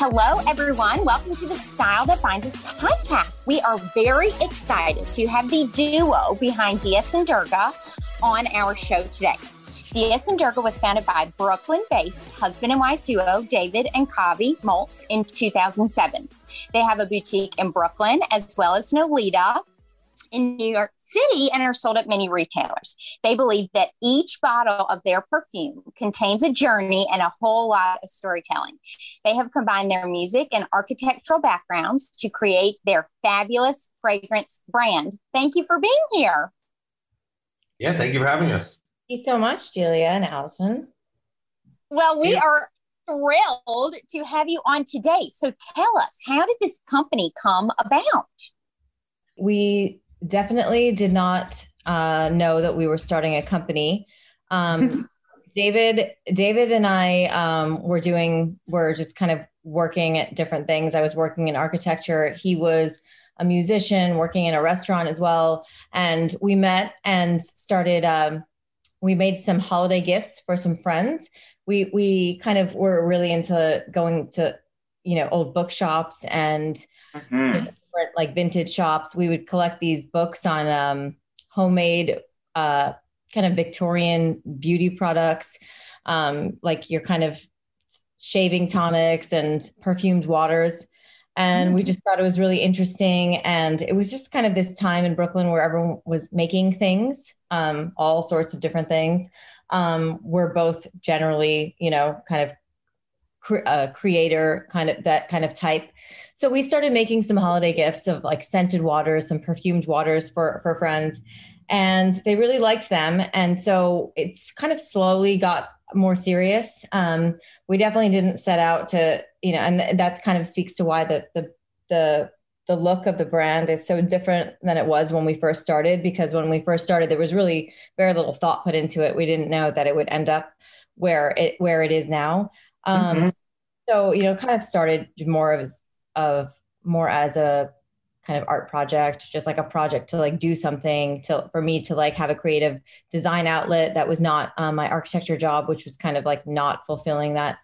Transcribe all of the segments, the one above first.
Hello, everyone. Welcome to the Style That Finds Us podcast. We are very excited to have the duo behind DS and Durga on our show today. DS and Durga was founded by Brooklyn based husband and wife duo David and Kavi Moltz in 2007. They have a boutique in Brooklyn as well as Nolita in New York City and are sold at many retailers. They believe that each bottle of their perfume contains a journey and a whole lot of storytelling. They have combined their music and architectural backgrounds to create their fabulous fragrance brand. Thank you for being here. Yeah, thank you for having us. Thank you so much, Julia and Allison. Well, we are thrilled to have you on today. So tell us, how did this company come about? We definitely did not uh, know that we were starting a company. Um, David, David and I um, were doing, were just kind of working at different things. I was working in architecture. He was a musician working in a restaurant as well. And we met and started, um, we made some holiday gifts for some friends. We, we kind of were really into going to, you know, old bookshops and mm-hmm different like vintage shops. We would collect these books on um, homemade, uh, kind of Victorian beauty products, um, like your kind of shaving tonics and perfumed waters. And we just thought it was really interesting. And it was just kind of this time in Brooklyn where everyone was making things, um, all sorts of different things. Um, we're both generally, you know, kind of cre- uh, creator kind of that kind of type. So we started making some holiday gifts of like scented waters, some perfumed waters for for friends, and they really liked them. And so it's kind of slowly got more serious. Um, we definitely didn't set out to, you know, and that kind of speaks to why the the the the look of the brand is so different than it was when we first started because when we first started there was really very little thought put into it we didn't know that it would end up where it where it is now um, mm-hmm. So you know, kind of started more of of more as a kind of art project, just like a project to like do something to for me to like have a creative design outlet that was not um, my architecture job, which was kind of like not fulfilling that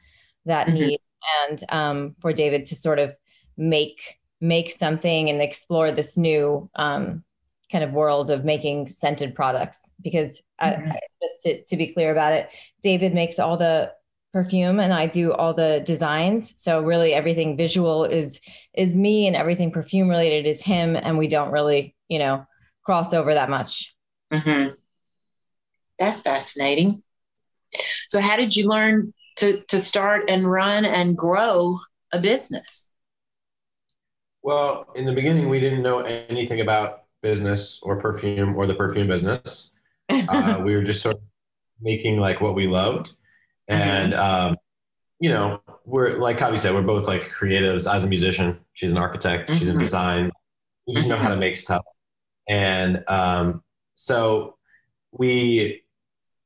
that mm-hmm. need, and um, for David to sort of make make something and explore this new um, kind of world of making scented products because mm-hmm. I, just to, to be clear about it david makes all the perfume and I do all the designs. So really everything visual is is me and everything perfume related is him and we don't really, you know, cross over that much. Mm-hmm. That's fascinating. So how did you learn to to start and run and grow a business? Well, in the beginning we didn't know anything about business or perfume or the perfume business. Uh, we were just sort of making like what we loved and mm-hmm. um, you know we're like Kavi said we're both like creatives. As a musician she's an architect mm-hmm. she's in mm-hmm. design. We just know how to make stuff. And um, so we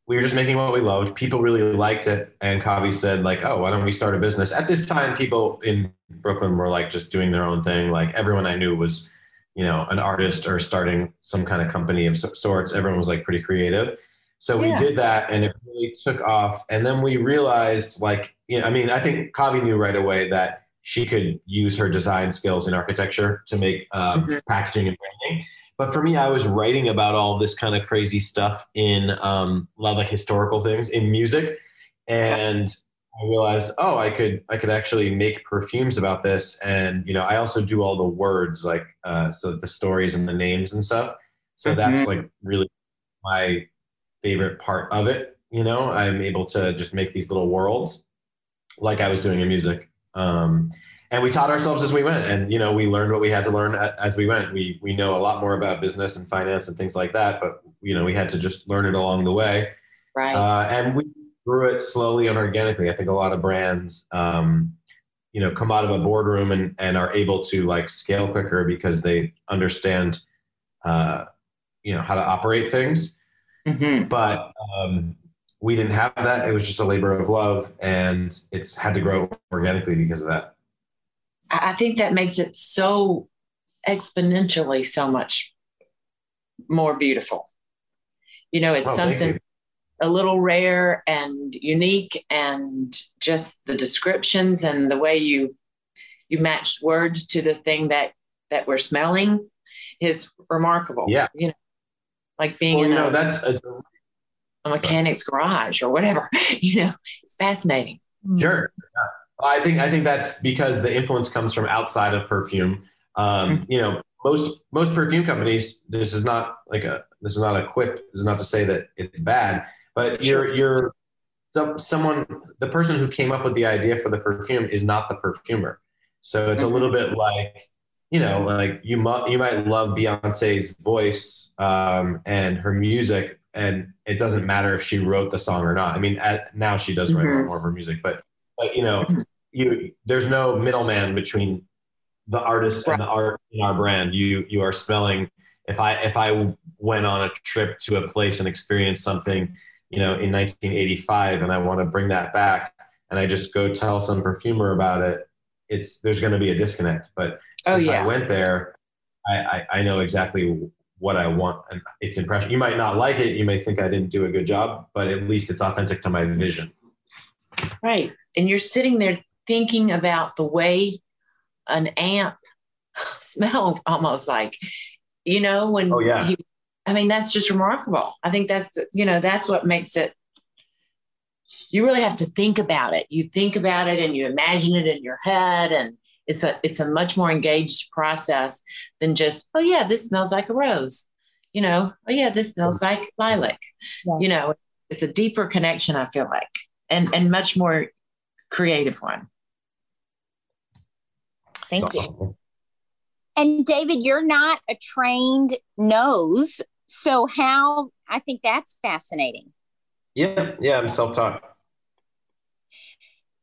we were just making what we loved. People really liked it. And Kavi said like oh why don't we start a business? At this time people in Brooklyn were like just doing their own thing. Like everyone I knew was you know an artist or starting some kind of company of sorts. Everyone was like pretty creative so yeah. we did that and it really took off. And then we realized, like, you know, I mean, I think Kavi knew right away that she could use her design skills in architecture to make um, mm-hmm. packaging and branding. But for me, I was writing about all this kind of crazy stuff in um, a lot of like historical things in music. And I realized, oh, I could I could actually make perfumes about this, and you know, I also do all the words, like uh, so the stories and the names and stuff. So mm-hmm. that's like really my favorite part of it. You know, I'm able to just make these little worlds like I was doing in music. Um, and we taught ourselves as we went and you know we learned what we had to learn as we went. We we know a lot more about business and finance and things like that but you know we had to just learn it along the way. Right. Uh, and we grew it slowly and organically. I think a lot of brands um, you know come out of a boardroom and and are able to like scale quicker because they understand uh, you know how to operate things Mm-hmm. But um, we didn't have that. It was just a labor of love, and it's had to grow organically because of that. I think that makes it so exponentially so much more beautiful. You know, it's oh, something a little rare and unique, and just the descriptions and the way you you matched words to the thing that that we're smelling is remarkable. Yeah. You know, like being well, in you know, a, that's a, a mechanic's garage or whatever. You know, it's fascinating. sure. Yeah. I think I think that's because the influence comes from outside of perfume. Um, Mm-hmm. You know, most most perfume companies. This is not like a this is not a quip. This is not to say that it's bad, but you're you're some someone the person who came up with the idea for the perfume is not the perfumer. So it's a little bit like you know, like you might you might love Beyonce's voice um, and her music, and it doesn't matter if she wrote the song or not. I mean, at, now she does write Mhm. more of her music, but but you know, Mhm. you there's no middleman between the artist and the art in our brand. You you are smelling. If I if I went on a trip to a place and experienced something, you know, in 1985, and I want to bring that back, and I just go tell some perfumer about it, it's there's going to be a disconnect. But Oh, since yeah. I went there, I, I I know exactly what I want, and it's impression. You might not like it. You may think I didn't do a good job, but at least it's authentic to my vision. Right. And you're sitting there thinking about the way an amp smells almost like, you know, when Oh, yeah. he, I mean, that's just remarkable. I think that's the, you know, that's what makes it, you really have to think about it. You think about it and you imagine it in your head and it's a, it's a much more engaged process than just, oh yeah, this smells like a rose. You know, oh yeah, this smells like lilac. Yeah. You know, it's a deeper connection, I feel like, and, and much more creative one. Thank you. And David, you're not a trained nose. So, how I think that's fascinating. Yeah, yeah, I'm self-taught.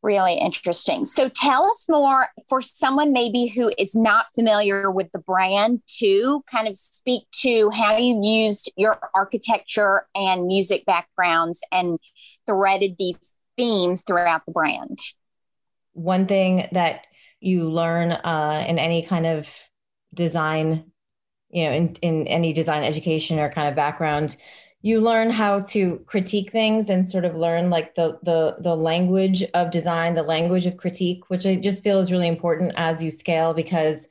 Really interesting. So, tell us more for someone maybe who is not familiar with the brand, to kind of speak to how you used your architecture and music backgrounds and threaded these themes throughout the brand. One thing that you learn uh, in any kind of design, you know, in, in any design education or kind of background, you learn how to critique things and sort of learn like the the the language of design, the language of critique, which I just feel is really important as you scale because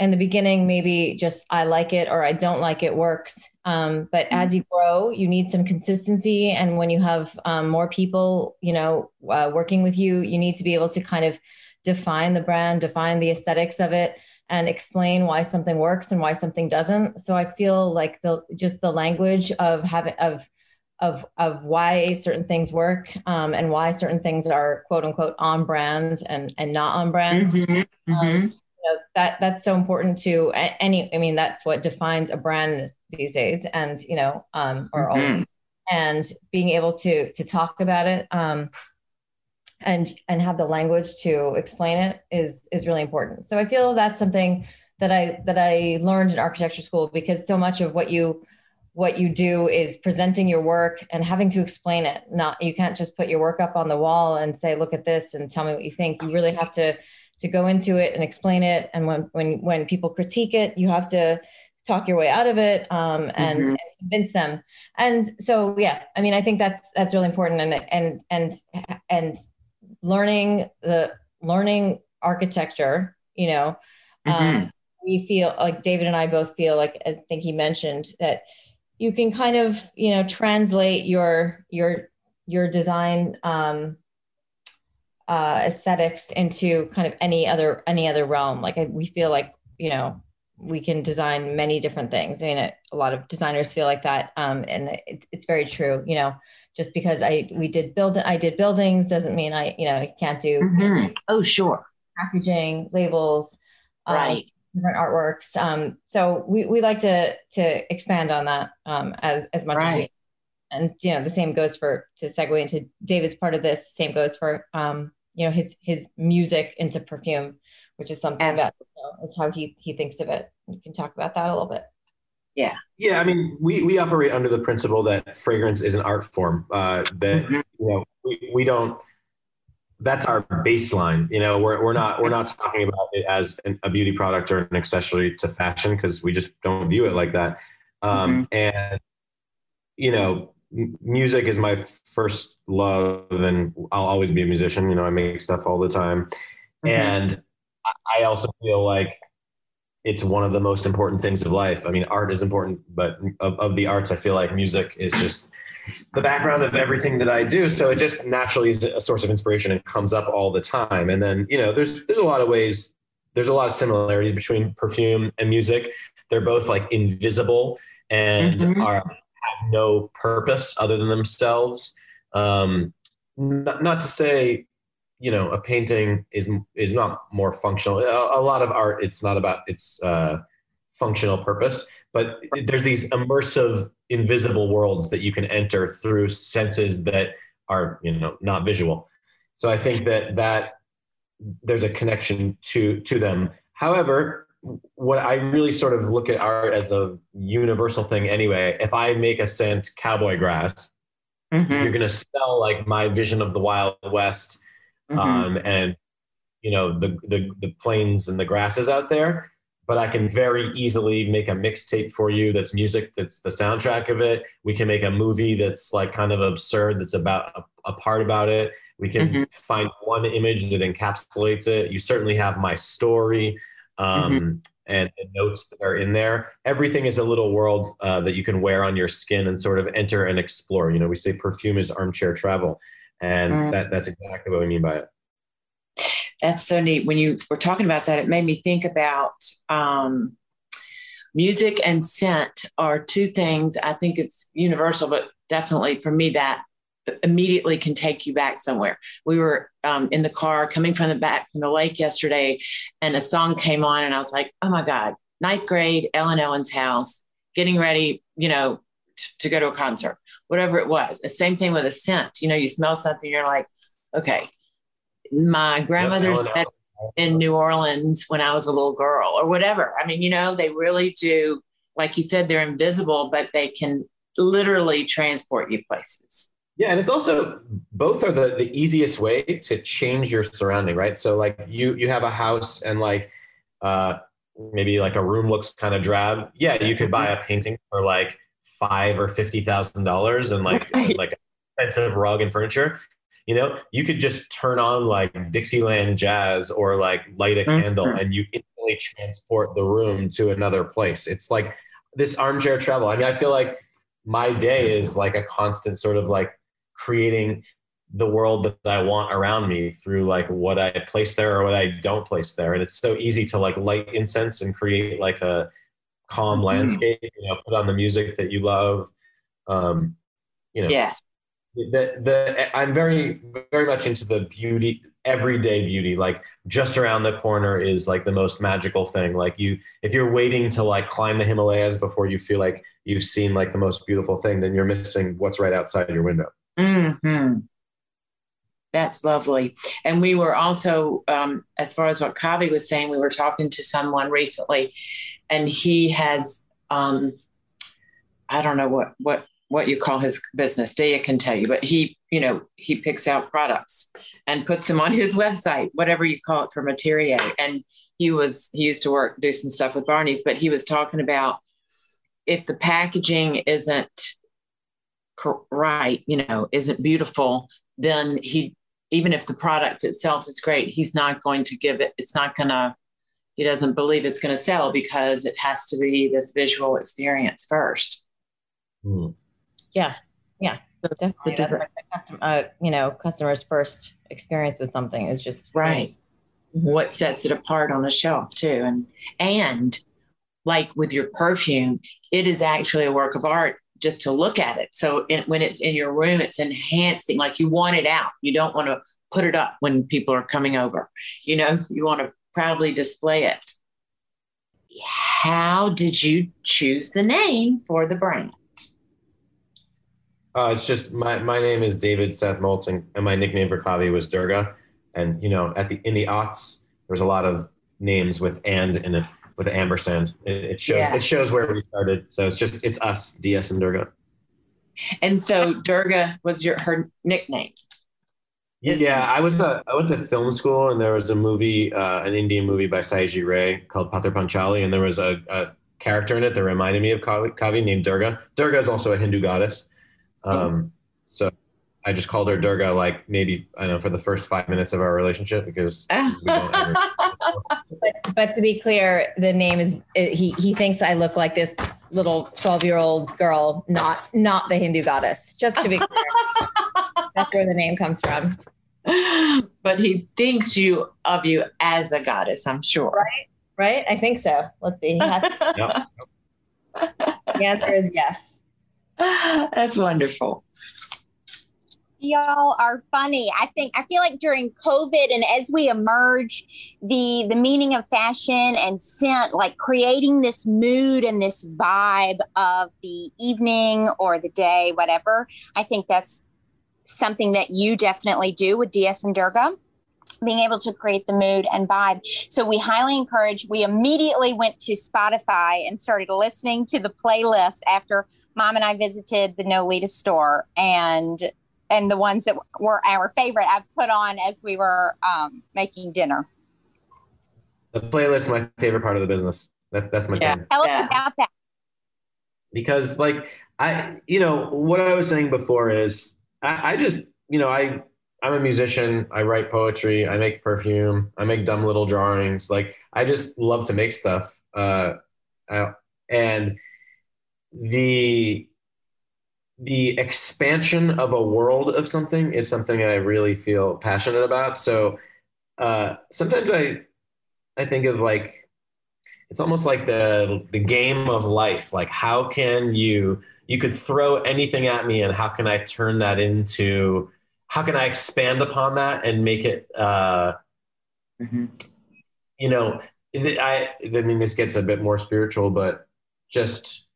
in the beginning maybe just I like it or I don't like it works. Um, but as you grow, you need some consistency, and when you have um, more people, you know, uh, working with you, you need to be able to kind of define the brand, define the aesthetics of it, and explain why something works and why something doesn't. So I feel like the just the language of having of of of why certain things work um, and why certain things are quote unquote on brand and and not on brand. Mhm, Um, mhm. you know, that that's so important to any. I mean, that's what defines a brand these days, and you know, um, or Mhm. always. And being able to to talk about it, um, and and have the language to explain it is is really important. So I feel that's something that I that I learned in architecture school because so much of what you what you do is presenting your work and having to explain it. Not you can't just put your work up on the wall and say, "Look at this," and tell me what you think. You really have to to go into it and explain it. And when when when people critique it, you have to talk your way out of it um, and, Mhm. and convince them. And so, yeah, I mean, I think that's that's really important. And and and and learning the learning architecture, you know, um, we feel like David and I both feel like I think he mentioned that you can kind of you know translate your your your design um, uh, aesthetics into kind of any other any other realm. Like we feel like you know we can design many different things. I mean, it, a lot of designers feel like that, um, and it, it's very true. You know, just because I we did build I did buildings doesn't mean I you know I can't do Mhm. Oh, sure. packaging labels, um, Right. different artworks. Um, so we, we like to to expand on that um, as as much as we Right. and you know the same goes for to segue into David's part of this. Same goes for um, you know his his music into perfume, which is something that you know, is how he he thinks of it. You can talk about that a little bit. Yeah, Yeah, I mean, we, we operate under the principle that fragrance is an art form. Uh, that Mhm. you know, we, we don't. That's our baseline. You know, we're, we're not we're not talking about it as an, a beauty product or an accessory to fashion because we just don't view it like that. Um, And you know, music is my first love, and I'll always be a musician. You know, I make stuff all the time, Mhm. and I also feel like it's one of the most important things of life. I mean, art is important, but of, of the arts, I feel like music is just the background of everything that I do. So it just naturally is a source of inspiration and comes up all the time. And then, you know, there's there's a lot of ways, there's a lot of similarities between perfume and music. They're both like invisible and mm-hmm. are have no purpose other than themselves. Um, not, not to say you know a painting is is not more functional. A, a lot of art it's not about its uh, functional purpose but there's these immersive invisible worlds that you can enter through senses that are you know not visual. So i think that that there's a connection to to them. However what i really sort of look at art as a universal thing anyway if i make a scent cowboy grass mm-hmm. you're going to sell like my vision of the wild west mm-hmm. um, and you know the, the the plains and the grasses out there but i can very easily make a mixtape for you that's music that's the soundtrack of it we can make a movie that's like kind of absurd that's about a, a part about it we can mm-hmm. find one image that encapsulates it you certainly have my story um, mm-hmm. and the notes that are in there everything is a little world uh, that you can wear on your skin and sort of enter and explore you know we say perfume is armchair travel and mm. that, that's exactly what we mean by it. That's so neat. When you were talking about that, it made me think about um, music and scent are two things. I think it's universal, but definitely for me, that immediately can take you back somewhere. We were um, in the car coming from the back from the lake yesterday, and a song came on, and I was like, "Oh my god!" Ninth grade, Ellen Owens house, getting ready, you know, t- to go to a concert whatever it was. The same thing with a scent. You know, you smell something, you're like, okay, my grandmother's yep, in New Orleans when I was a little girl or whatever. I mean, you know, they really do, like you said, they're invisible, but they can literally transport you places. Yeah, and it's also both are the the easiest way to change your surrounding, right? So like you you have a house and like uh maybe like a room looks kind of drab. Yeah, you could buy a painting for like five or fifty thousand dollars and like right. like expensive rug and furniture you know you could just turn on like dixieland jazz or like light a mm-hmm. candle and you instantly transport the room to another place it's like this armchair travel i mean i feel like my day is like a constant sort of like creating the world that i want around me through like what i place there or what i don't place there and it's so easy to like light incense and create like a calm mm-hmm. landscape. You know, put on the music that you love. Um, you know, yes. The, the I'm very very much into the beauty everyday beauty like just around the corner is like the most magical thing like you if you're waiting to like climb the Himalayas before you feel like you've seen like the most beautiful thing then you're missing what's right outside your window hmm that's lovely. And we were also, um, as far as what Kavi was saying, we were talking to someone recently, and he has, um, I don't know what what what you call his business. Daya can tell you, but he, you know, he picks out products and puts them on his website, whatever you call it for Matiere. And he was he used to work do some stuff with Barney's, but he was talking about if the packaging isn't right, you know, isn't beautiful, then he even if the product itself is great, he's not going to give it, it's not going to, he doesn't believe it's going to sell because it has to be this visual experience first. Mm. Yeah. Yeah. Definitely. Uh, you know, customers' first experience with something is just right. What sets it apart on the shelf too, and and like with your perfume, it is actually a work of art just to look at it. So it, when it's in your room, it's enhancing, like you want it out. You don't want to put it up when people are coming over. You know, you want to proudly display it. How did you choose the name for the brand? Uh, it's just my, my name is David Seth Moltz, and my nickname for Kavi was Durga. And you know, at the in the aughts, there's a lot of names with and in it with ampersand. It, it shows yeah. it shows where we started. So it's just it's us, DS and Durga. And so Durga was your her nickname. Yeah, I was a, I went to film school and there was a movie, uh, an Indian movie by Satyajit Ray called Pather Panchali, and there was a, a, character in it that reminded me of Kavi, Kavi named Durga. Durga is also a Hindu goddess. Um, so I just called her Durga like maybe I don't know for the first five minutes of our relationship because we don't ever. But, but to be clear, the name is he he thinks I look like this little 12 year old girl, not not the Hindu goddess. Just to be clear, that's where the name comes from. but he thinks you of you as a goddess, I'm sure. Right? Right? I think so. Let's see. He has, Yep. the answer is yes. That's wonderful. y'all are funny. I think I feel like during COVID and as we emerge, the the meaning of fashion and scent, like creating this mood and this vibe of the evening or the day, whatever. I think that's something that you definitely do with DS and Durga. Being able to create the mood and vibe. So we highly encourage. We immediately went to Spotify and started listening to the playlist after mom and I visited the Nolita store and and the ones that were our favorite I've put on as we were um, making dinner. The playlist is my favorite part of the business. That's that's my Yeah. thing. Tell Yeah. us about that. because like I, you know, what I was saying before is I, I just, you know, I, I'm a musician. I write poetry. I make perfume. I make dumb little drawings. Like I just love to make stuff. Uh, uh, and the the expansion of a world of something is something I really feel passionate about. So uh, sometimes I I think of like it's almost like the the game of life. Like how can you you could throw anything at me, and how can I turn that into how can I expand upon that and make it uh, Mhm. you know I I mean this gets a bit more spiritual, but just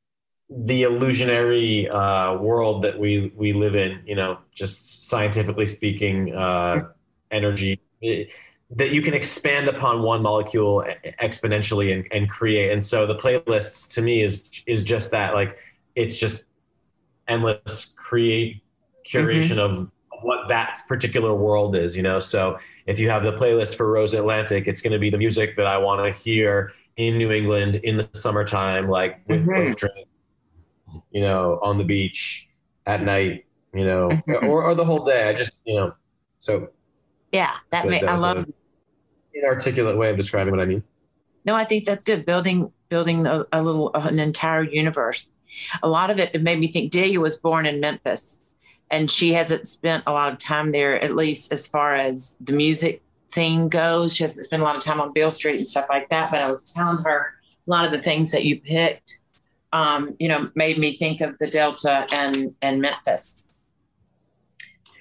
the illusionary uh, world that we we live in, you know, just scientifically speaking, uh, energy it- that you can expand upon one molecule exponentially and, and create. And so the playlists to me is is just that, like it's just endless create curation of what that particular world is, you know. So if you have the playlist for Rose Atlantic, it's going to be the music that I want to hear in New England in the summertime, like with Mhm. boat drink, you know, on the beach at night, you know, Mhm. or, or the whole day. I just, you know, so Yeah, that So may that I love. inarticulate way of describing what I mean. No, I think that's good. Building building a, a little an entire universe. A lot of it, it made me think. Delia was born in Memphis, and she hasn't spent a lot of time there, at least as far as the music scene goes. She hasn't spent a lot of time on Beale Street and stuff like that. But I was telling her a lot of the things that you picked, um, you know, made me think of the Delta and and Memphis.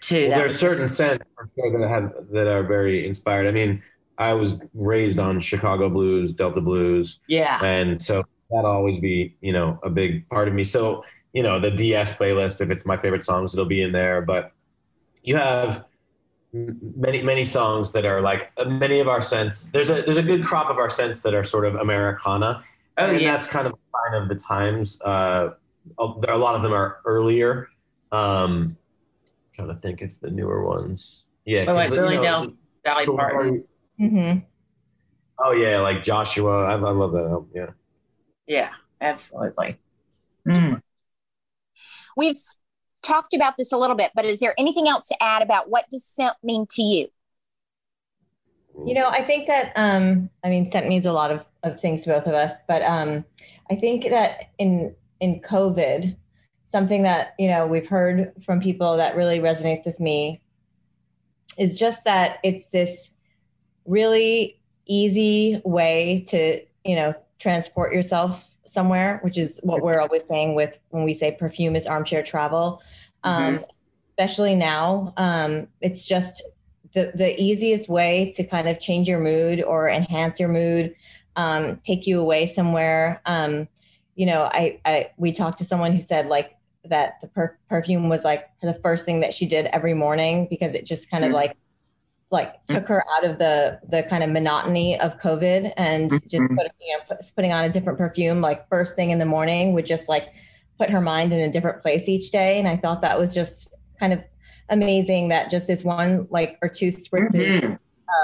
Too. Well, there's was- certain scents that have that are very inspired. I mean, I was raised on Chicago blues, Delta blues, yeah. and so that'll always be you know a big part of me. So you know the DS playlist, if it's my favorite songs, it'll be in there. But you have many many songs that are like uh, many of our scents. There's a there's a good crop of our scents that are sort of Americana. Oh and yeah. that's kind of a sign of the times. Uh, a there- a lot of them are earlier. Um, trying to think if the newer ones. Yeah, Oh, like 'cause, you Billy know, Dell's Dolly the- Parton. hmm Oh yeah, like Joshua. I, I love that album. Yeah. Yeah, absolutely. Mm. We've talked about this a little bit, but is there anything else to add about what does scent mean to you? You know, I think that um, I mean, scent means a lot of, of things to both of us, but um, I think that in in COVID, something that you know we've heard from people that really resonates with me is just that it's this really easy way to you know transport yourself somewhere, which is what we're always saying with when we say perfume is armchair travel. Um, Especially now, um, it's just the the easiest way to kind of change your mood or enhance your mood, um, take you away somewhere. Um, you know, I, I we talked to someone who said like that the per- perfume was like the first thing that she did every morning because it just kind of Mhm. like like took her out of the the kind of monotony of COVID and just Mhm. put, you know, put, putting on a different perfume like first thing in the morning would just like put her mind in a different place each day. And I thought that was just kind of amazing that just this one like or two spritzes Mhm.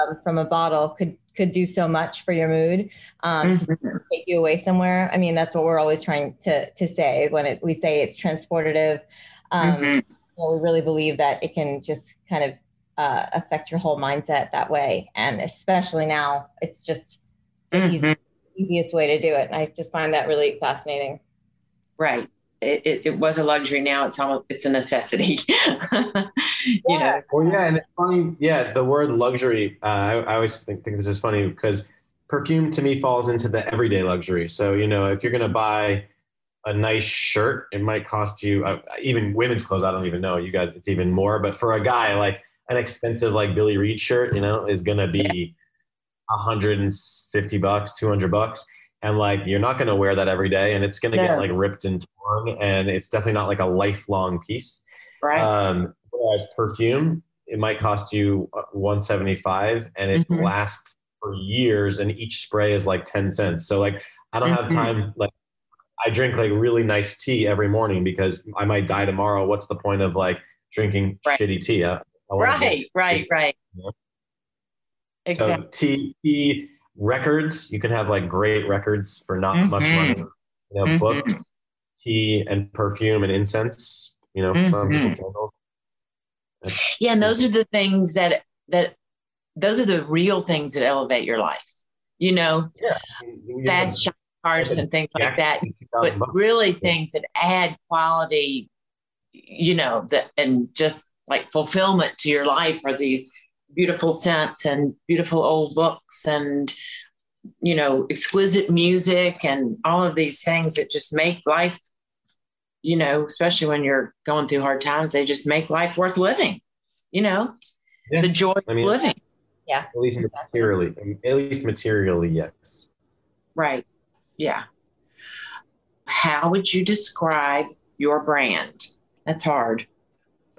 um, from a bottle could could do so much for your mood um, Mhm. take you away somewhere. I mean, that's what we're always trying to to say when it, we say it's transportative. Um, Mhm. you know, we really believe that it can just kind of uh, affect your whole mindset that way. And especially now, it's just the Mhm. easy, easiest way to do it. And I just find that really fascinating. Right. It, it, it was a luxury. Now it's almost it's a necessity. you know. Well, yeah, and it's funny. Yeah, the word luxury. Uh, I, I always think, think this is funny because perfume to me falls into the everyday luxury. So you know, if you're gonna buy a nice shirt, it might cost you uh, even women's clothes. I don't even know you guys. It's even more. But for a guy, like an expensive like Billy Reid shirt, you know, is gonna be a hundred and fifty bucks, two hundred bucks. And like you're not gonna wear that every day, and it's gonna get like ripped and torn, and it's definitely not like a lifelong piece. Right. Um, whereas perfume, it might cost you uh, 175 and it Mhm. lasts for years and each spray is like 10 cents. So like I don't have Mhm. time like I drink like really nice tea every morning because I might die tomorrow. What's the point of like drinking Right. shitty tea? I, Right. Right. Right. Exactly. So tea, tea records, you can have like great records for not much Mhm. money. You know, Mhm. books, tea and perfume and incense, you know, people Mhm. candles. That's- yeah and those are the things that that those are the real things that elevate your life you know Yeah. Fast cars and things like that but really things that add quality you know that and just like fulfillment to your life are these beautiful scents and beautiful old books and you know exquisite music and all of these things that just make life you know especially when you're going through hard times they just make life worth living you know Yeah. the joy I mean- of living yeah At least materially. At least materially, yes. right yeah how would you describe your brand that's hard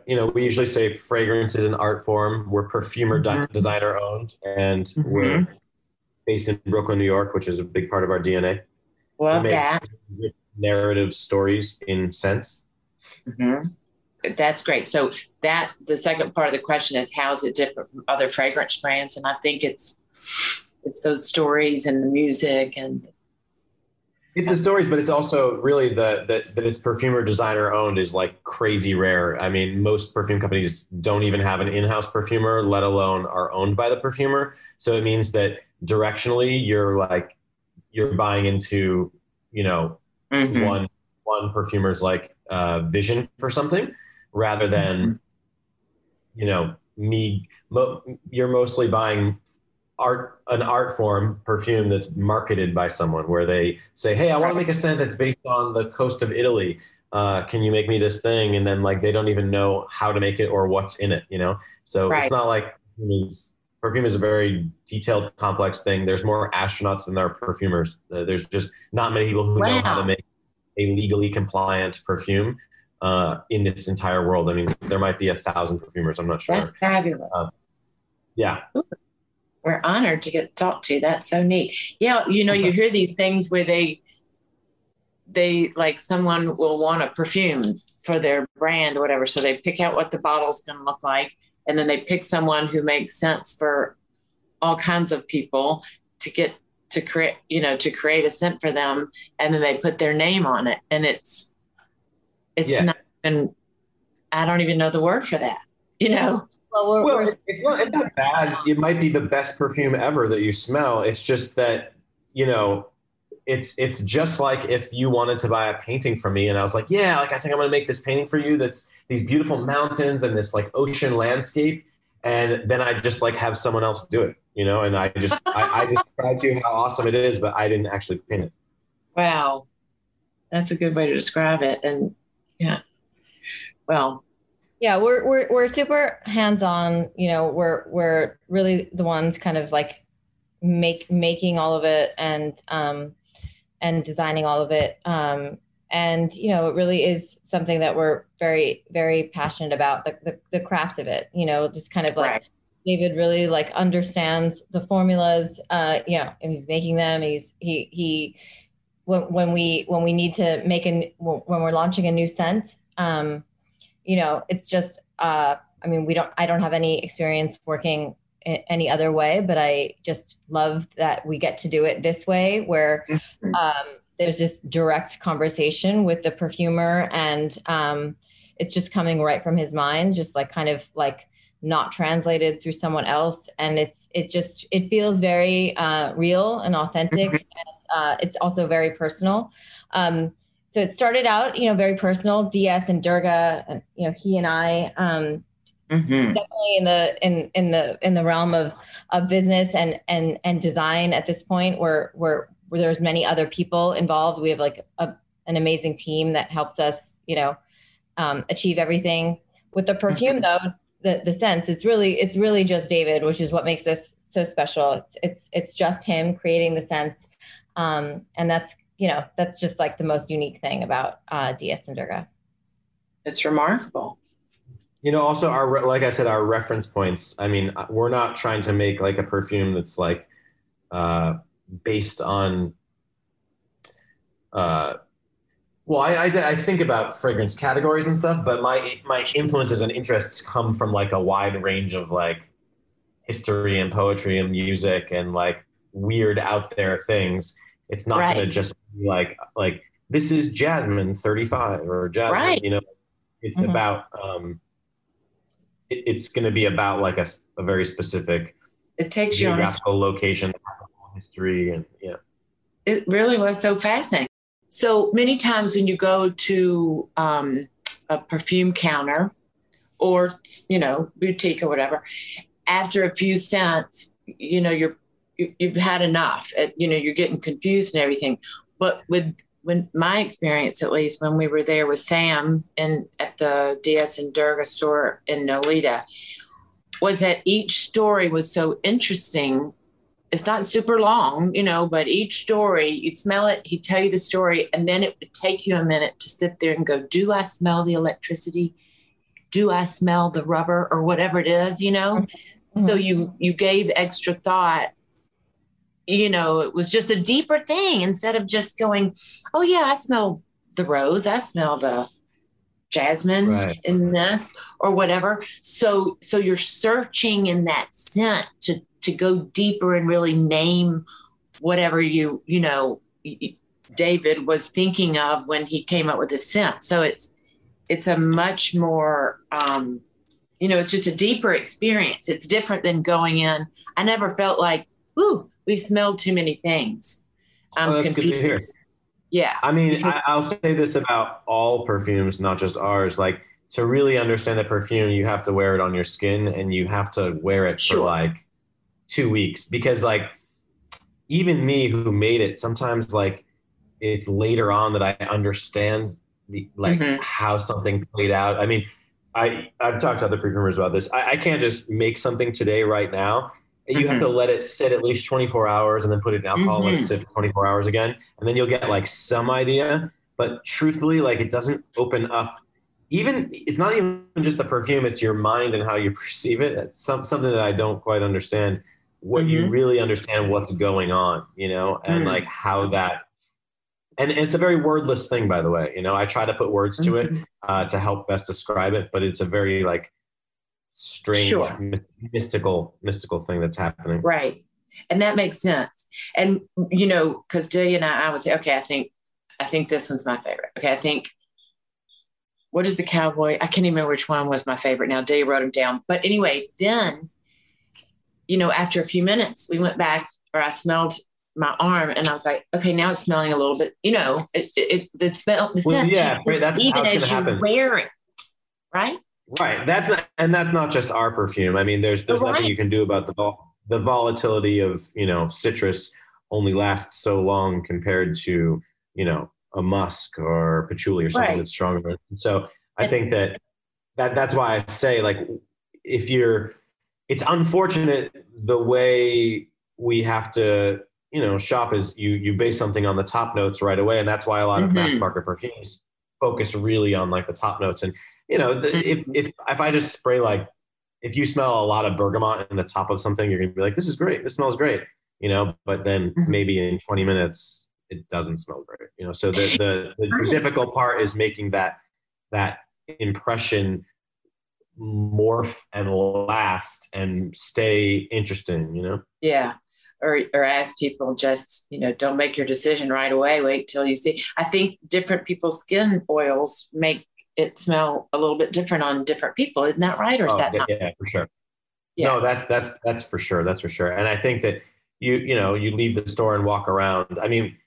You know, we usually say fragrance is an art form. We're perfumer Mhm. designer owned, and Mhm. we're based in Brooklyn, New York, which is a big part of our DNA. love that Narrative stories in sense. Mhm. That's great. So that the second part of the question is how is it different from other fragrance brands? And I think it's it's those stories and the music and It's the stories, but it's also really the that that it's perfumer designer owned is like crazy rare. I mean, most perfume companies don't even have an in-house perfumer, let alone are owned by the perfumer. So it means that directionally, you're like you're buying into you know Mhm. one one perfumer's like uh, vision for something, rather than you know me. Mo- you're mostly buying art an art form perfume that's marketed by someone where they say hey i want to make a scent that's based on the coast of italy. Uh, can you make me this thing? And then like they don't even know how to make it or what's in it you know? So Right. it's not like perfume is, a very detailed complex thing. There's more astronauts than there are perfumers. Uh, there's just not many people who know how to make a legally compliant perfume uh, in this entire world. I mean there might be a thousand perfumers i'm not sure. That's fabulous. Uh, yeah We're honored to get talked to. That's so neat. Yeah, you know, you mm-hmm. hear these things where they they like someone will want a perfume for their brand or whatever. So they pick out what the bottle's gonna look like, and then they pick someone who makes sense for all kinds of people to get to create, you know, to create a scent for them, and then they put their name on it. And it's it's Yeah. not and I don't even know the word for that. You know? Well, we're, Well, we're it- it's not it's not bad. It might be the best perfume ever that you smell. It's just that you know, it's it's just like if you wanted to buy a painting from me, and I was like, yeah, like I think I'm gonna make this painting for you. That's these beautiful mountains and this like ocean landscape, and then I just like have someone else do it, you know. And I just I, I just tried to you how awesome it is, but I didn't actually paint it. Wow. That's a good way to describe it. And yeah. Well, yeah we're we're we're super hands on you know we're we're really the ones kind of like make making all of it and um and designing all of it um and you know it really is something that we're very very passionate about the the, the craft of it you know just kind of like right. David really like understands the formulas. Uh, you know, and he's making them. He's he he when when we when we need to make an when we're launching a new scent. Um, you know, it's just. Uh, I mean, we don't. I don't have any experience working any other way, but I just love that we get to do it this way, where Mhm. um, there's this direct conversation with the perfumer and. Um, it's just coming right from his mind, just like kind of like not translated through someone else. And it's, it just, it feels very uh, real and authentic. Mm-hmm. and uh, it's also very personal. Um, so it started out, you know, very personal. DS and Durga, and you know, he and I, um, mm-hmm. definitely in the in in the in the realm of of business and and and design at this point, where where where there's many other people involved. We have like a, an amazing team that helps us, you know, um, achieve everything. With the perfume, mm-hmm. though, the the sense it's really it's really just David, which is what makes this so special. It's it's it's just him creating the sense, um, and that's you know, that's just like the most unique thing about uh, DS and Durga. It's remarkable. You know, also our like I said, our reference points. I mean, uh, we're not trying to make like a perfume that's like uh, based on. Uh, well, I, I, I think about fragrance categories and stuff, but my my influences and interests come from like a wide range of like history and poetry and music and like weird out there things it's not right. going to just be like like this is Jasmine 35 or Jasmine. Right. You know, it's mm-hmm. about um, it, it's going to be about like a, a very specific. It takes geographical you location, history, and yeah. It really was so fascinating. So many times when you go to um, a perfume counter or you know boutique or whatever, after a few scents, you know you're you, have had enough. you know, you're getting confused and everything. But with when my experience, at least when we were there with Sam and at the DS and Durga store in Nolita, was that each story was so interesting. It's not super long, you know, but each story, you'd smell it, he'd tell you the story, and then it would take you a minute to sit there and go, Do I smell the electricity? Do I smell the rubber or whatever it is, you know? Mm-hmm. So you you gave extra thought you know, it was just a deeper thing instead of just going, oh, yeah, I smell the rose, I smell the jasmine right. in this or whatever. So, so you're searching in that scent to, to go deeper and really name whatever you, you know, David was thinking of when he came up with the scent. So it's, it's a much more, um, you know, it's just a deeper experience. It's different than going in. I never felt like, ooh, we smelled too many things. I'm confused. Yeah. I mean, because- I, will say this about all perfumes, not just ours. Like to really understand a perfume, you have to wear it on your skin and you have to wear it sure. for like two weeks because like even me who made it, sometimes like it's later on that I understand the like mm-hmm. how something played out. I mean, I I've talked to other perfumers about this. I, I can't just make something today right now you mm-hmm. have to mm-hmm. let it sit at least 24 hours and then put it in alcohol mm-hmm. let it mm-hmm. sit for 24 hours again and then you'll get like some idea but truthfully like it doesn't open up even it's not even just the perfume it's your mind and how you perceive it it's some, something that i don't quite understand what mm-hmm. you really understand what's going on you know and mm. like how that and it's a very wordless thing by the way you know i try to put words to it mm-hmm. uh, to help best describe it but it's a very like strange sure. mystical mystical thing that's happening. Right. And that makes sense. And you know because Delia and I, I would say okay i think i think this one's my favorite. Okay i think what is the cowboy? I can't even remember which one was my favorite. Now Delia wrote them down. But anyway then you know after a few minutes we went back or i smelled my arm and I was like, okay, now it's smelling a little bit, you know, it, it, the smell, the well, scent, yeah, right, even as you happen. wear it, right? Right. That's not, and that's not just our perfume. I mean, there's there's right. nothing you can do about the vol- the volatility of you know citrus only lasts so long compared to you know a musk or patchouli or something right. that's stronger. And so I think that that that's why I say like if you're, it's unfortunate the way we have to you know shop is you you base something on the top notes right away, and that's why a lot of mm-hmm. mass market perfumes focus really on like the top notes and you know, the, if mm-hmm. if if I just spray like, if you smell a lot of bergamot in the top of something, you're gonna be like, this is great. This smells great. You know, but then mm-hmm. maybe in 20 minutes it doesn't smell great. You know, so the the, the difficult part is making that that impression morph and last and stay interesting. You know. Yeah or, or ask people just you know don't make your decision right away wait till you see i think different people's skin oils make it smell a little bit different on different people. Isn't that right? Or is Oh, that yeah, not? yeah, for sure. Yeah. No, that's that's that's for sure. That's for sure. And I think that you you know you leave the store and walk around. I mean,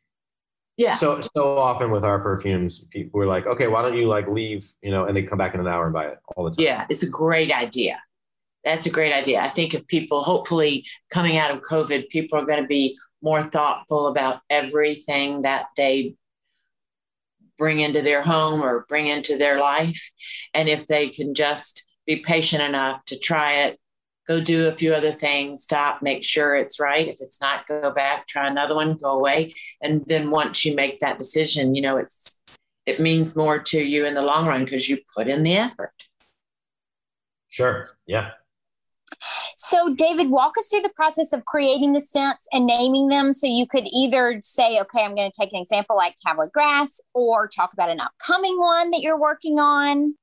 Yeah. So so often with our perfumes, people are like, okay, why don't you like leave? You know, and they come back in an hour and buy it all the time. Yeah, it's a great idea. That's a great idea. I think if people, hopefully, coming out of COVID, people are going to be more thoughtful about everything that they bring into their home or bring into their life. And if they can just be patient enough to try it, go do a few other things, stop, make sure it's right. If it's not, go back, try another one, go away. And then once you make that decision, you know, it's, it means more to you in the long run because you put in the effort. Sure. Yeah. So, David, walk us through the process of creating the scents and naming them. So, you could either say, okay, I'm going to take an example like Cowboy Grass, or talk about an upcoming one that you're working on.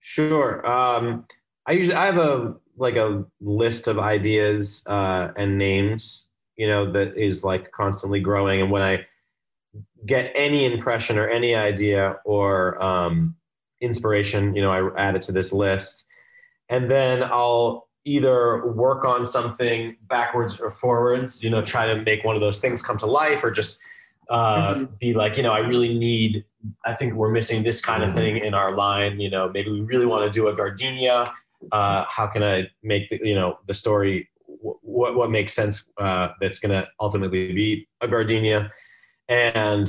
Sure. Um, I usually I have a like a list of ideas uh, and names, you know, that is like constantly growing. And when I get any impression or any idea or um, inspiration, you know, I add it to this list, and then I'll either work on something backwards or forwards, you know, try to make one of those things come to life, or just uh, Mhm. be like, you know, I really need. I think we're missing this kind of thing in our line. You know, maybe we really want to do a gardenia. Uh, how can I make the, you know the story? wh- What what makes sense? Uh, that's going to ultimately be a gardenia, and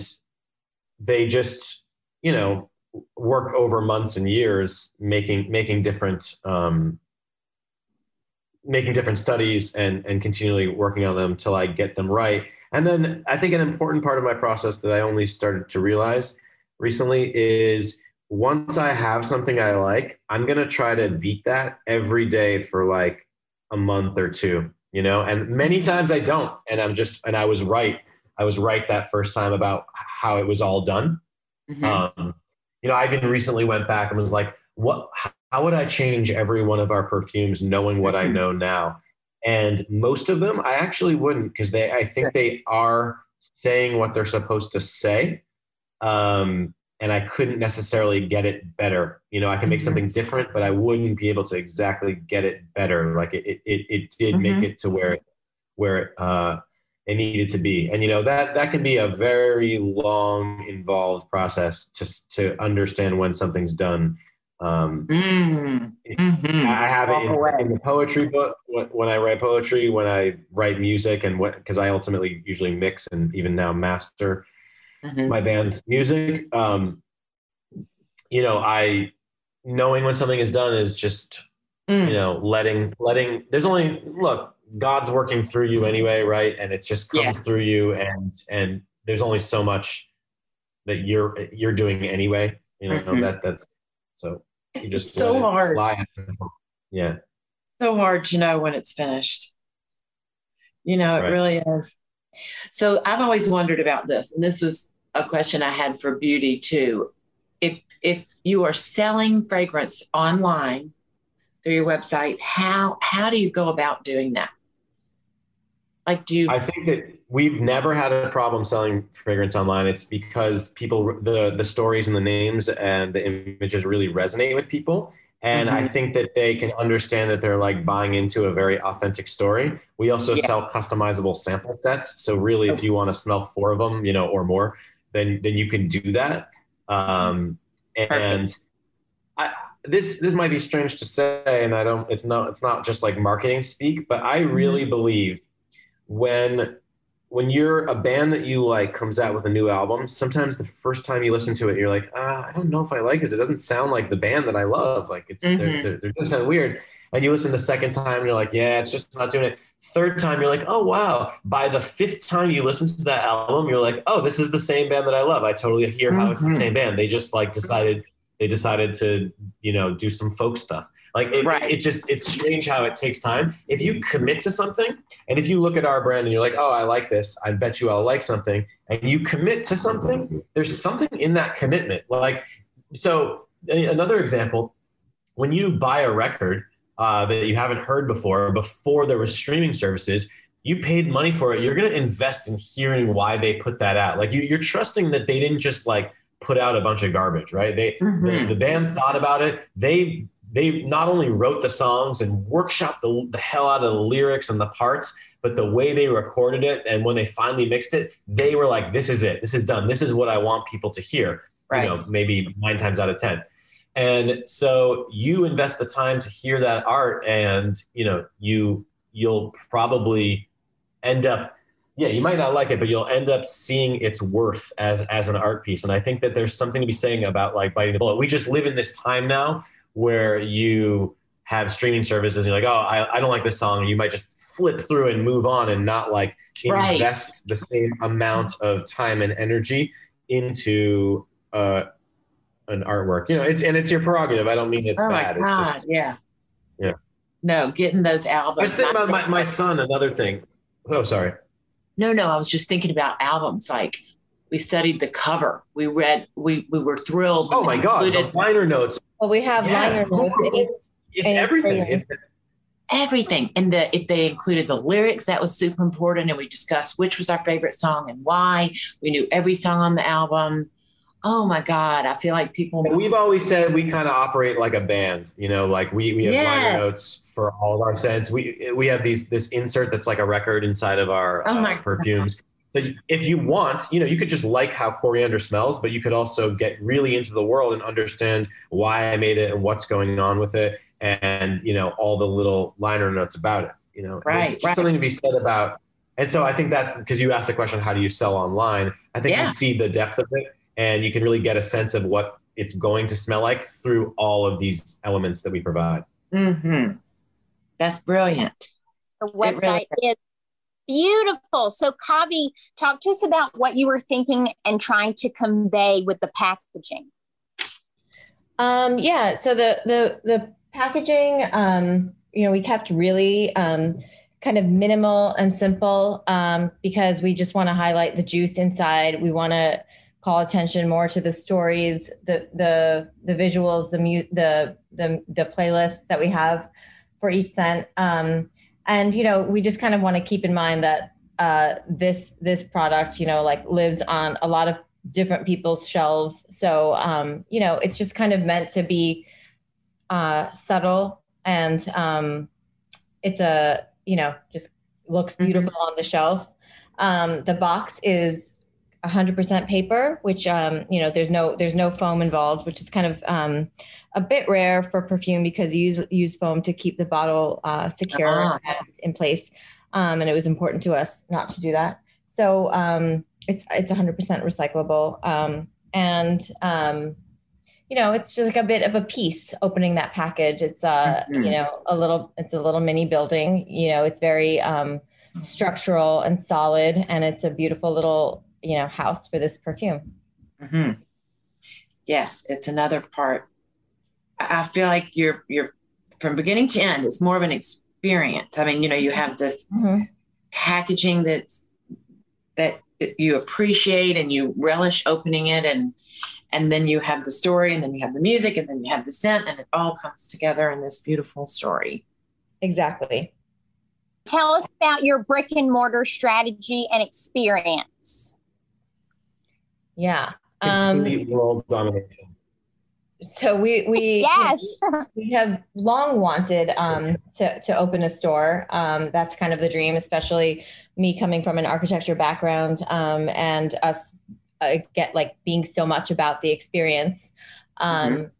they just you know work over months and years making making different um, making different studies and and continually working on them till I get them right. And then I think an important part of my process that I only started to realize recently is once I have something I like, I'm gonna try to beat that every day for like a month or two, you know. And many times I don't, and I'm just and I was right. I was right that first time about how it was all done. Mhm. Um, you know, I even recently went back and was like, what, how would I change every one of our perfumes knowing what I know now? And most of them, I actually wouldn't because they, I think they are saying what they're supposed to say. Um, and I couldn't necessarily get it better. You know, I can make Mhm. something different, but I wouldn't be able to exactly get it better. Like it, it, it, did Mhm. make it to where, it, where it, uh, it needed to be. And you know that that can be a very long, involved process just to understand when something's done. Um, Mm. Mhm. I have it Walk away. in, in the poetry book when, I write poetry, when I write music, and what because I ultimately usually mix and even now master Mhm. my band's music. Um, you know, I knowing when something is done is just Mm. you know letting letting. There's only look. God's working through you anyway, right? And it just comes Yeah. through you, and and there's only so much that you're you're doing anyway. You know Mhm. that that's so you just It's so hard. Yeah. so hard to know when it's finished. You know, it Right. really is. So I've always wondered about this, and this was a question I had for beauty too. If if you are selling fragrance online through your website, how how do you go about doing that? Like, do? I think that we've never had a problem selling fragrance online. It's because people, the the stories and the names and the images really resonate with people, and I Mhm. think that they can understand that they're like buying into a very authentic story. We also Yeah. sell customizable sample sets, so really, if you want to smell four of them, you know, or more, then then you can do that. Um, and I, this this might be strange to say, and I don't. It's not. It's not just like marketing speak, but I really believe when when you're a band that you like comes out with a new album, sometimes the first time you listen to it, you're like, ah, I don't know if I like this. It doesn't sound like the band that I love. Like it's they're, Mhm. they're, they're doing something weird. And you listen the second time, you're like, yeah, it's just not doing it. Third time, you're like, oh wow. By the fifth time you listen to that album, you're like, oh, this is the same band that I love. I totally hear how it's the Mhm. same band. They just like decided they decided to you know do some folk stuff. Like it, Right. it just it's strange how it takes time. If you commit to something, and if you look at our brand and you're like, oh, I like this, I bet you I'll like something, and you commit to something, there's something in that commitment. Like, so another example, when you buy a record uh, that you haven't heard before, before there was streaming services, you paid money for it. You're going to invest in hearing why they put that out. Like you, you're trusting that they didn't just like put out a bunch of garbage, right? They Mhm. the, the band thought about it. They they not only wrote the songs and workshopped the, the hell out of the lyrics and the parts, but the way they recorded it and when they finally mixed it, they were like, "This is it. This is done. This is what I want people to hear." Right. You know, maybe nine times out of ten. And so you invest the time to hear that art, and you know you you'll probably end up yeah you might not like it but you'll end up seeing its worth as as an art piece and i think that there's something to be saying about like biting the bullet we just live in this time now where you have streaming services and you're like oh i, I don't like this song you might just flip through and move on and not like Right. invest the same amount of time and energy into uh an artwork you know it's and it's your prerogative i don't mean it's oh bad my it's God. just yeah. Yeah. No, getting those I albums. was thinking about my, my son another thing oh sorry No, no, I was just thinking about albums. Like we studied the cover. We read. We we were thrilled. oh my god the included liner notes Well, we have Yeah. liner notes. It- it's everything everything. Everything, and the if they included the lyrics, that was super important. And we discussed which was our favorite song and why. We knew every song on the album. Oh my God, I feel like people. We've always said we kind of operate like a band, you know, like we, we have liner notes for all of our scents. We we have these this insert that's like a record inside of our Oh uh, my God. perfumes. So if you want, you know, you could just like how coriander smells, but you could also get really into the world and understand why I made it and what's going on with it, and you know all the little liner notes about it. You know, Right, There's right. something to be said about. And so I think that's because you asked the question, how do you sell online? I think Yeah. you see the depth of it, and you can really get a sense of what it's going to smell like through all of these elements that we provide. hmm That's brilliant. The really website is beautiful. So, Kavi, talk to us about what you were thinking and trying to convey with the packaging. Um, yeah. So the the the packaging, um, you know, we kept really um, kind of minimal and simple um, because we just want to highlight the juice inside. We want to call attention more to the stories, the the the visuals, the mu- the the the playlists that we have for each scent. Um, and you know, we just kind of want to keep in mind that uh, this this product, you know, like lives on a lot of different people's shelves. So, um, you know, it's just kind of meant to be uh, subtle and um, it's a, you know, just looks beautiful on the shelf. Um, the box is 100% paper, which, um, you know, there's no, there's no foam involved, which is kind of um, a bit rare for perfume because you use, use foam to keep the bottle uh, secure Ah. and in place. Um, and it was important to us not to do that. So, um, it's it's 100% recyclable um, and um, you know it's just like a bit of a piece opening that package it's uh Mhm. you know a little it's a little mini building you know it's very um, structural and solid and it's a beautiful little you know house for this perfume hmm Yes, it's another part. I I feel like you're you're from beginning to end. It's more of an experience. I mean, you know, you have this packaging that's that you appreciate and you relish opening it, and and then you have the story, and then you have the music, and then you have the scent, and it all comes together in this beautiful story. exactly Tell us about your brick and mortar strategy and experience. Yeah um, Complete world domination. so we we Yes. we have long wanted um, to, to open a store. Um, that's kind of the dream, especially me coming from an architecture background um, and us uh, get like being so much about the experience. Um,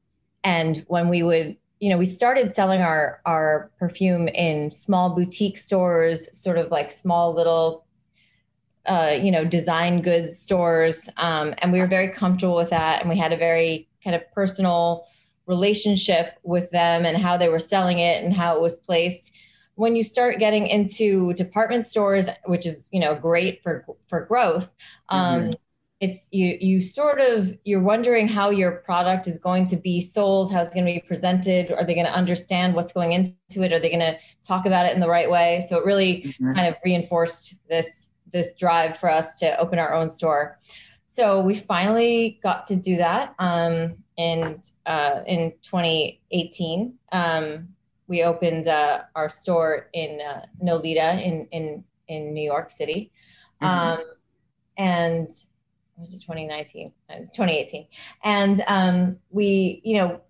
And when we would, you know, we started selling our our perfume in small boutique stores, sort of like small little uh, you know, design goods stores. Um, and we were very comfortable with that. And we had a very kind of personal relationship with them and how they were selling it and how it was placed. When you start getting into department stores, which is, you know, great for, for growth, um, it's you you sort of you're wondering how your product is going to be sold how it's going to be presented are they going to understand what's going into it are they going to talk about it in the right way so it really Mhm. kind of reinforced this this drive for us to open our own store. So we finally got to do that um, in uh, in 2018. Um, we opened uh, our store in uh, Nolita in in in New York City, Mhm. um, and was it 2019? It was 2018. And um, we, you know,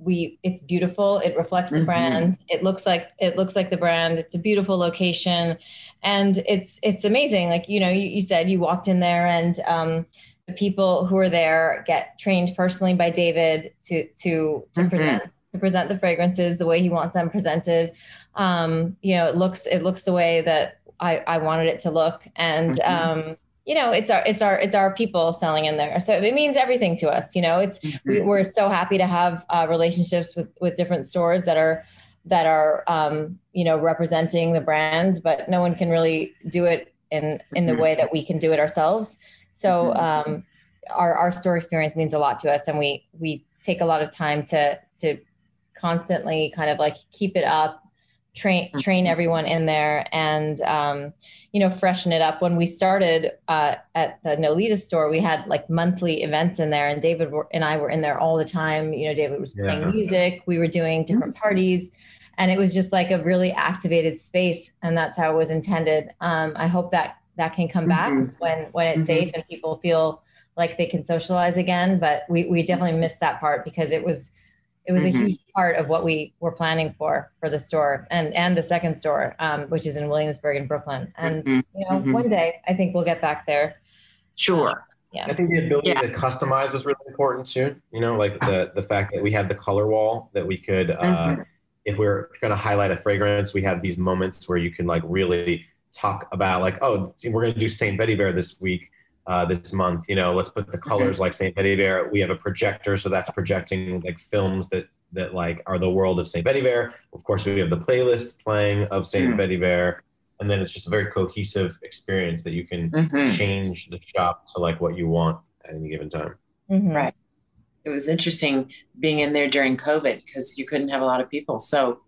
we it's beautiful it reflects the mm-hmm. brand it looks like it looks like the brand it's a beautiful location and it's it's amazing like you know you, you said you walked in there and um, the people who are there get trained personally by david to to to mm-hmm. present to present the fragrances the way he wants them presented um, you know it looks it looks the way that i i wanted it to look and mm-hmm. um you know it's our it's our it's our people selling in there so it means everything to us you know it's mm-hmm. we, are so happy to have uh, relationships with with different stores that are that are um, you know representing the brands, but no one can really do it in in the mm-hmm. way that we can do it ourselves so mm-hmm. um, our our store experience means a lot to us and we we take a lot of time to to constantly kind of like keep it up train train mm-hmm. everyone in there and um, you know freshen it up when we started uh, at the nolita store we had like monthly events in there and david and i were in there all the time you know david was playing yeah. music we were doing different parties and it was just like a really activated space and that's how it was intended um, i hope that that can come back mm-hmm. when when it's mm-hmm. safe and people feel like they can socialize again but we, we definitely missed that part because it was it was mm-hmm. a huge part of what we were planning for for the store and and the second store um, which is in williamsburg in brooklyn and mm-hmm. you know mm-hmm. one day i think we'll get back there sure yeah i think the ability yeah. to customize was really important too you know like the the fact that we had the color wall that we could uh, mm-hmm. If we are going to highlight a fragrance we have these moments where you can like really talk about like oh we're going to do saint vetiver this week uh, this month. You know, let's put the colors mm-hmm. like Saint Vetiver. We have a projector, so that's projecting like films that that like are the world of Saint Vetiver. Of course, we have the playlist playing of Saint mm. Vetiver, and then it's just a very cohesive experience that you can mm-hmm. change the shop to like what you want at any given time. Mm-hmm. Right. It was interesting being in there during COVID because you couldn't have a lot of people. So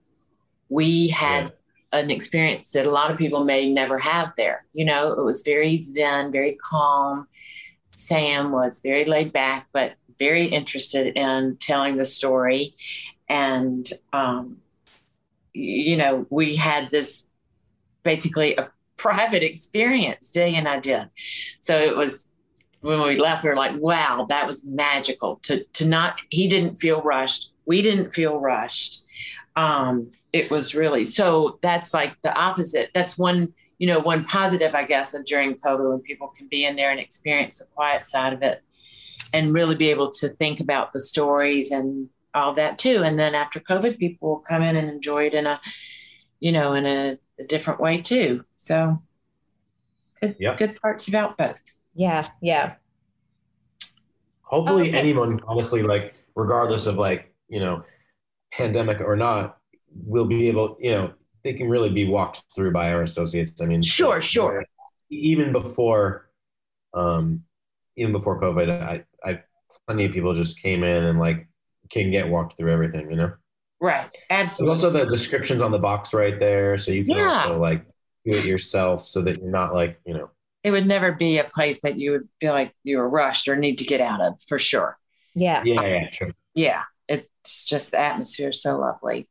we had yeah an experience that a lot of people may never have there. You know, it was very zen, very calm. Sam was very laid back, but very interested in telling the story. And, um, you know, we had this basically a private experience, Day and I did. So it was when we left, we were like, wow, that was magical to, to not, he didn't feel rushed. We didn't feel rushed. Um, it was really so that's like the opposite that's one you know one positive i guess of during covid when people can be in there and experience the quiet side of it and really be able to think about the stories and all that too and then after covid people will come in and enjoy it in a you know in a, a different way too so good, yep. good parts about both yeah yeah hopefully okay. anyone honestly like regardless of like you know pandemic or not will be able, you know, they can really be walked through by our associates. I mean, sure, sure. Even before, um, even before COVID, I, I, plenty of people just came in and like can get walked through everything, you know? Right. Absolutely. There's also the descriptions on the box right there. So you can yeah. also like do it yourself so that you're not like, you know, it would never be a place that you would feel like you were rushed or need to get out of for sure. Yeah. Yeah. Yeah. Sure. Yeah. It's just the atmosphere is so lovely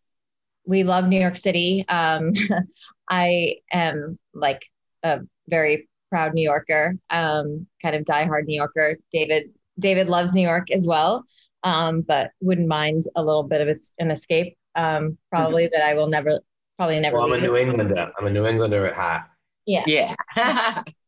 we love New York City. Um, I am like a very proud New Yorker, um, kind of diehard New Yorker. David David loves New York as well, um, but wouldn't mind a little bit of an escape. Um, probably mm-hmm. that I will never, probably never. Well, I'm a New Englander. I'm a New Englander at heart. Yeah. Yeah.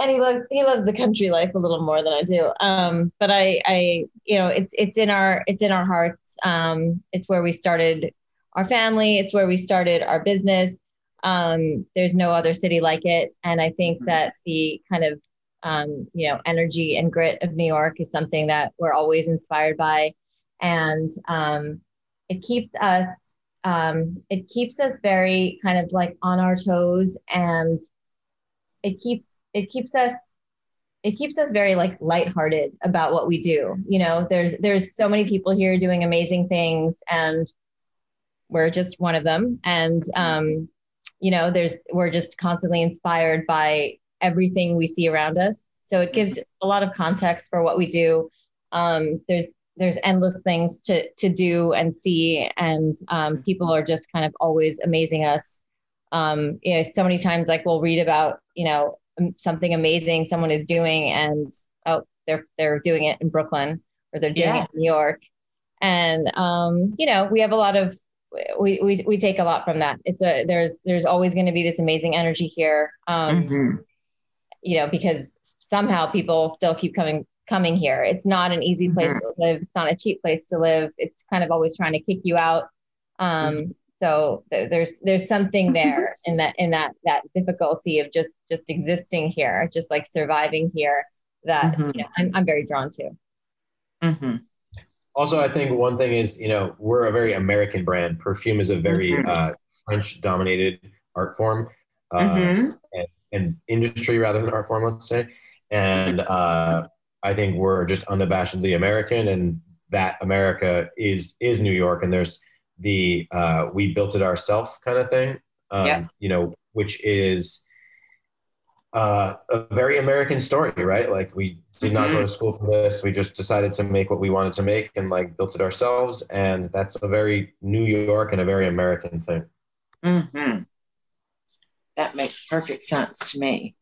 and he loves he loves the country life a little more than I do. Um, but I I you know it's it's in our it's in our hearts. Um, it's where we started our family. It's where we started our business. Um, there's no other city like it. And I think mm-hmm. that the kind of, um, you know, energy and grit of New York is something that we're always inspired by. And um, it keeps us, um, it keeps us very kind of like on our toes and it keeps, it keeps us it keeps us very like lighthearted about what we do. You know, there's there's so many people here doing amazing things and we're just one of them. And um, you know there's we're just constantly inspired by everything we see around us. So it gives a lot of context for what we do. Um, there's there's endless things to to do and see and um, people are just kind of always amazing us. Um, you know so many times like we'll read about you know something amazing someone is doing and oh they're they're doing it in Brooklyn or they're doing Yes. it in New York. And um, you know, we have a lot of we we we take a lot from that. It's a there's there's always going to be this amazing energy here. Um, Mhm. you know, because somehow people still keep coming coming here. It's not an easy place to live. It's not a cheap place to live. It's kind of always trying to kick you out. Um, so th- there's there's something there in that in that that difficulty of just just existing here, just like surviving here. That Mhm. you know, I'm I'm very drawn to. Mhm. Also, I think one thing is, you know, we're a very American brand. Perfume is a very Mhm. uh, French-dominated art form uh, Mhm. and industry rather than art form, let's say. And uh, I think we're just unabashedly American, and that America is is New York. And there's the uh, "we built it ourselves" kind of thing, um, Yeah. you know, which is uh, a very American story, right? Like we did not go to school for this. We just decided to make what we wanted to make and like built it ourselves. And that's a very New York and a very American thing. Mhm. That makes perfect sense to me.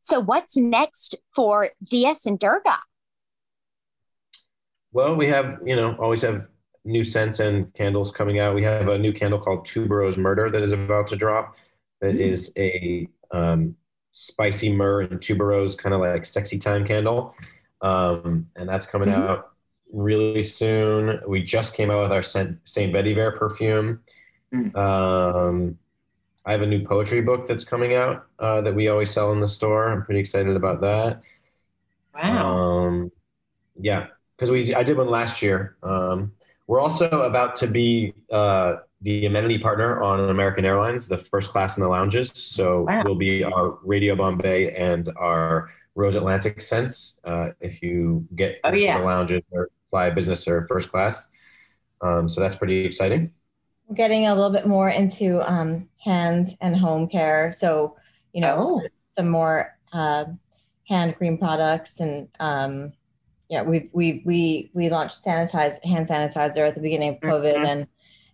So, what's next for DS and Durga? Well, we have, you know, always have new scents and candles coming out. We have a new candle called Tuberose Murder that is about to drop. That Mm. is a um, spicy myrrh and tuberose kind of like sexy time candle. Um, and that's coming Mhm. out really soon. We just came out with our Saint Saint Vetiver perfume. Mm. Um, I have a new poetry book that's coming out uh, that we always sell in the store. I'm pretty excited about that. Wow. Um, yeah, because we I did one last year. Um, we're also about to be uh, the amenity partner on American Airlines, the first class in the lounges. So Wow. we'll be our Radio Bombay and our Rose Atlantic scents uh, if you get Oh, into yeah. the lounges or fly business or first class. Um, so that's pretty exciting. We're getting a little bit more into um, hand and home care. So you know, Oh. some more uh, hand cream products and um, yeah, we we we we launched sanitize hand sanitizer at the beginning of COVID, Mhm. and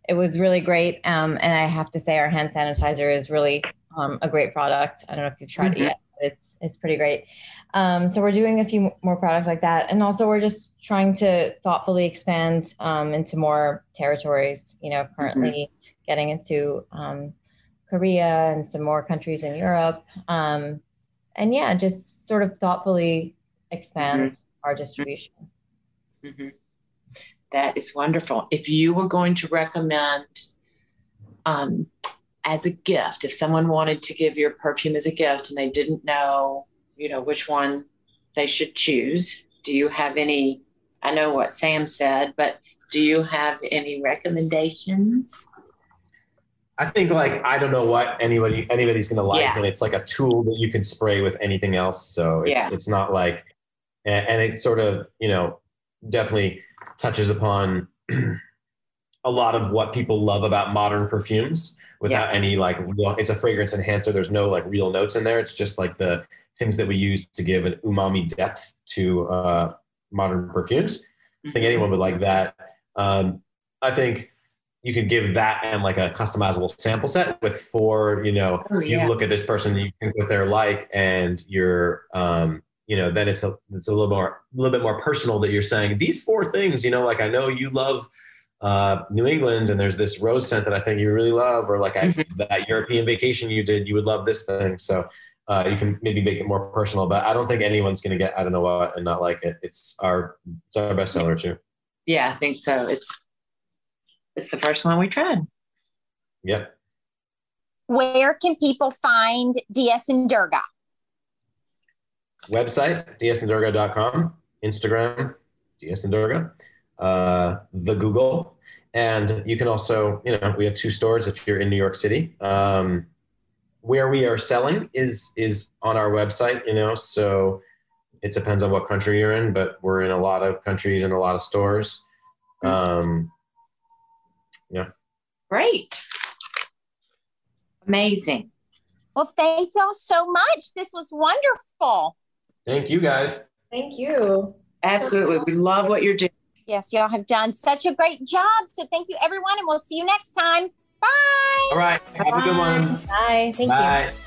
it was really great. Um, and I have to say, our hand sanitizer is really um, a great product. I don't know if you've tried Mhm. it yet. But it's it's pretty great. Um, so we're doing a few more products like that, and also we're just trying to thoughtfully expand um, into more territories. You know, currently getting into um, Korea and some more countries in Europe. Um, and yeah, just sort of thoughtfully expand our distribution. Mhm. That is wonderful. If you were going to recommend um, as a gift, if someone wanted to give your perfume as a gift and they didn't know, you know, which one they should choose, do you have any? I know what Sam said, but do you have any recommendations? I think like I don't know what anybody anybody's gonna like, Yeah. and it's like a tool that you can spray with anything else. So it's Yeah. it's not like, and, and it sort of you know definitely touches upon a lot of what people love about modern perfumes without any like real. It's a fragrance enhancer. There's no like real notes in there. It's just like the things that we use to give an umami depth to uh, modern perfumes. I think anyone would like that. Um, I think you could give that and like a customizable sample set with four, you know, Oh, you look at this person, you think what they're like, and you're, um, you know, then it's a, it's a little more, a little bit more personal that you're saying these four things, you know, like I know you love uh, New England and there's this rose scent that I think you really love, or like I, Mm-hmm. that European vacation you did, you would love this thing. So uh, you can maybe make it more personal, but I don't think anyone's going to get, I don't know what, and not like it. It's our, it's our bestseller too. Yeah, I think so. It's it's the first one we tried. Yep. Where can people find DS and Durga? Website dsanddurga.com instagram dsandurga uh, the google and you can also you know we have two stores if you're in new york city um, where we are selling is is on our website you know so it depends on what country you're in but we're in a lot of countries and a lot of stores um, yeah. Great. Amazing. Well, thank y'all so much. This was wonderful. Thank you guys Thank you. Absolutely. We love what you're doing. Yes, y'all have done such a great job. So thank you, everyone, and we'll see you next time. Bye. all right have a good one Bye. Thank you.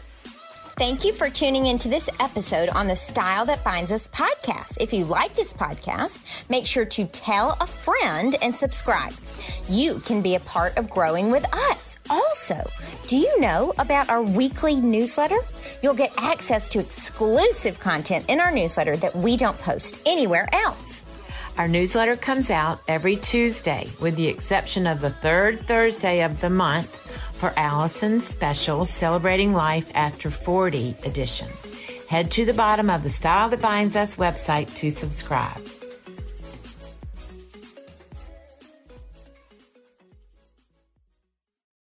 Thank you for tuning into this episode on the Style That Binds Us podcast. If you like this podcast, make sure to tell a friend and subscribe. You can be a part of growing with us. Also, do you know about our weekly newsletter? You'll get access to exclusive content in our newsletter that we don't post anywhere else. Our newsletter comes out every Tuesday, with the exception of the third Thursday of the month for Allison's special Celebrating Life After 40 edition. Head to the bottom of the Style That Binds Us website to subscribe.